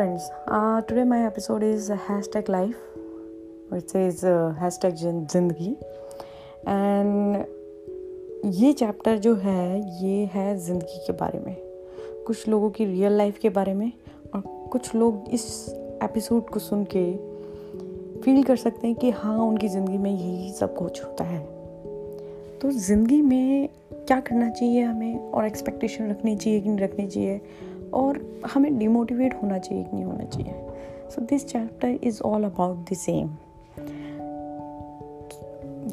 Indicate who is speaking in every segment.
Speaker 1: friends. Uh, today my episode is hashtag life, which is uh, ज़िंदगी and ये chapter जो है ये है ज़िंदगी के बारे में कुछ लोगों की रियल लाइफ के बारे में और कुछ लोग इस एपिसोड को सुन के फील कर सकते हैं कि हाँ उनकी ज़िंदगी में यही सब कुछ होता है तो ज़िंदगी में क्या करना चाहिए हमें और एक्सपेक्टेशन रखनी चाहिए कि नहीं रखनी चाहिए और हमें डिमोटिवेट होना चाहिए कि नहीं होना चाहिए। So this chapter is all about the same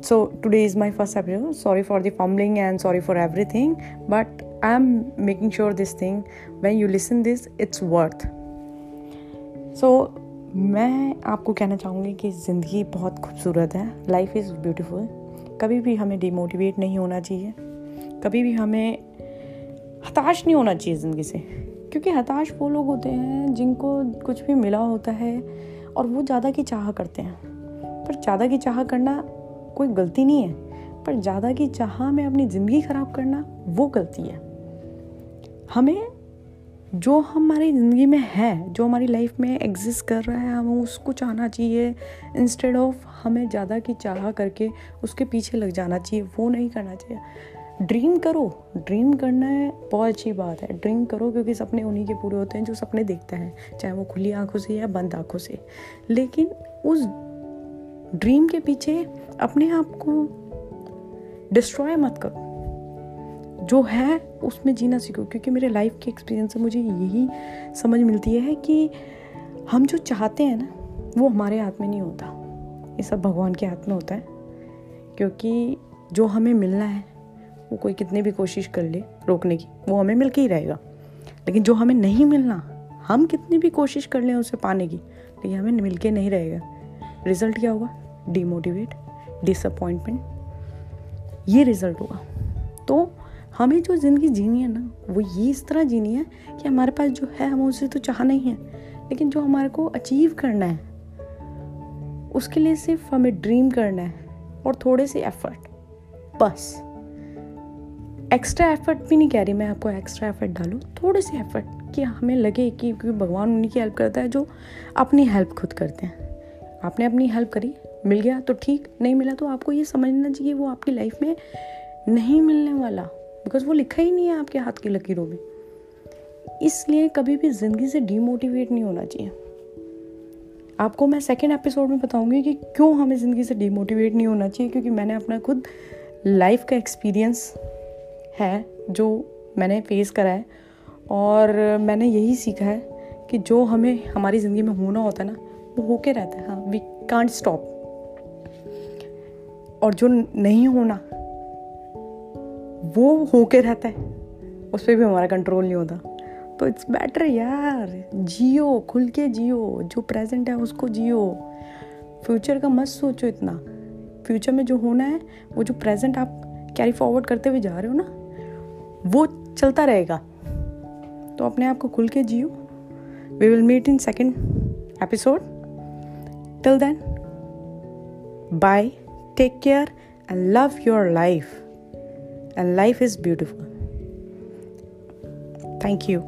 Speaker 1: so today is my first episode sorry for the formalling and sorry for everything but I am making sure this thing when you listen this it's worth so मैं आपको कहना चाहूँगी कि ज़िंदगी बहुत खूबसूरत है। Life is beautiful कभी भी हमें डिमोटिवेट नहीं होना चाहिए। कभी भी हमें हताश नहीं होना चाहिए ज़िंदगी से। क्योंकि हताश वो लोग होते हैं जिनको कुछ भी मिला होता है और वो ज़्यादा की चाह करते हैं। पर ज़्यादा की चाह करना कोई गलती नहीं है, पर ज़्यादा की चाह में अपनी ज़िंदगी ख़राब करना वो गलती है। हमें जो हमारी ज़िंदगी में है, जो हमारी लाइफ में एग्जिस्ट कर रहा है, हमें उसको चाहना चाहिए इंस्टेड ऑफ़ हमें ज़्यादा की चाह करके उसके पीछे लग जाना चाहिए, वो नहीं करना चाहिए। ड्रीम करो, ड्रीम करना है, बहुत अच्छी बात है। ड्रीम करो क्योंकि सपने उन्हीं के पूरे होते हैं जो सपने देखते हैं, चाहे वो खुली आँखों से या बंद आँखों से। लेकिन उस ड्रीम के पीछे अपने आप को डिस्ट्रॉय मत करो। जो है, उसमें जीना सीखो। क्योंकि मेरे लाइफ के एक्सपीरियंस से मुझे यही समझ मिलती है कि हम जो चाहते हैं ना, वो हमारे हाथ में नहीं होता। ये सब भगवान के हाथ में होता है। क्योंकि जो हमें मिलना है वो कोई कितनी भी कोशिश कर ले रोकने की, वो हमें मिल के ही रहेगा। लेकिन जो हमें नहीं मिलना, हम कितनी भी कोशिश कर लें उसे पाने की, लेकिन हमें मिल के नहीं रहेगा। रिज़ल्ट क्या होगा? डीमोटिवेट डिसअपॉइंटमेंट ये रिज़ल्ट होगा। तो हमें जो ज़िंदगी जीनी है ना, वो ये इस तरह जीनी है कि हमारे पास जो है, हमें उसे तो चाह नहीं है, लेकिन जो हमारे को अचीव करना है, उसके लिए सिर्फ़ हमें ड्रीम करना है और थोड़े से एफर्ट बस। एक्स्ट्रा एफर्ट भी नहीं कह रही मैं आपको एक्स्ट्रा एफर्ट डालूँ। थोड़े से एफर्ट कि हमें लगे कि क्योंकि भगवान उन्हीं की हेल्प करता है जो अपनी हेल्प खुद करते हैं। आपने अपनी हेल्प करी, मिल गया तो ठीक, नहीं मिला तो आपको ये समझना चाहिए वो आपकी लाइफ में नहीं मिलने वाला। बिकॉज़ वो लिखा ही नहीं है आपके हाथ की लकीरों में। इसलिए कभी भी ज़िंदगी से डीमोटिवेट नहीं होना चाहिए। आपको मैं सेकेंड एपिसोड में बताऊँगी कि क्यों हमें ज़िंदगी से डीमोटिवेट नहीं होना चाहिए, क्योंकि मैंने अपना खुद लाइफ का एक्सपीरियंस है, जो मैंने फेस करा है और मैंने यही सीखा है कि जो हमें, हमारी ज़िंदगी में होना होता है ना, वो होके रहता है। हाँ वी कांट स्टॉप और जो नहीं होना, वो होके रहता है। उस पर भी हमारा कंट्रोल नहीं होता। तो इट्स बेटर यार, जियो, खुल के जियो। जो प्रेजेंट है, उसको जियो। फ्यूचर का मत सोचो इतना। फ्यूचर में जो होना है, वो जो प्रेजेंट आप कैरी फॉरवर्ड करते हुए जा रहे हो ना वो चलता रहेगा। तो अपने आप को खुल के जियो। We will meet in second episode till then bye take care and love your life and life is beautiful thank you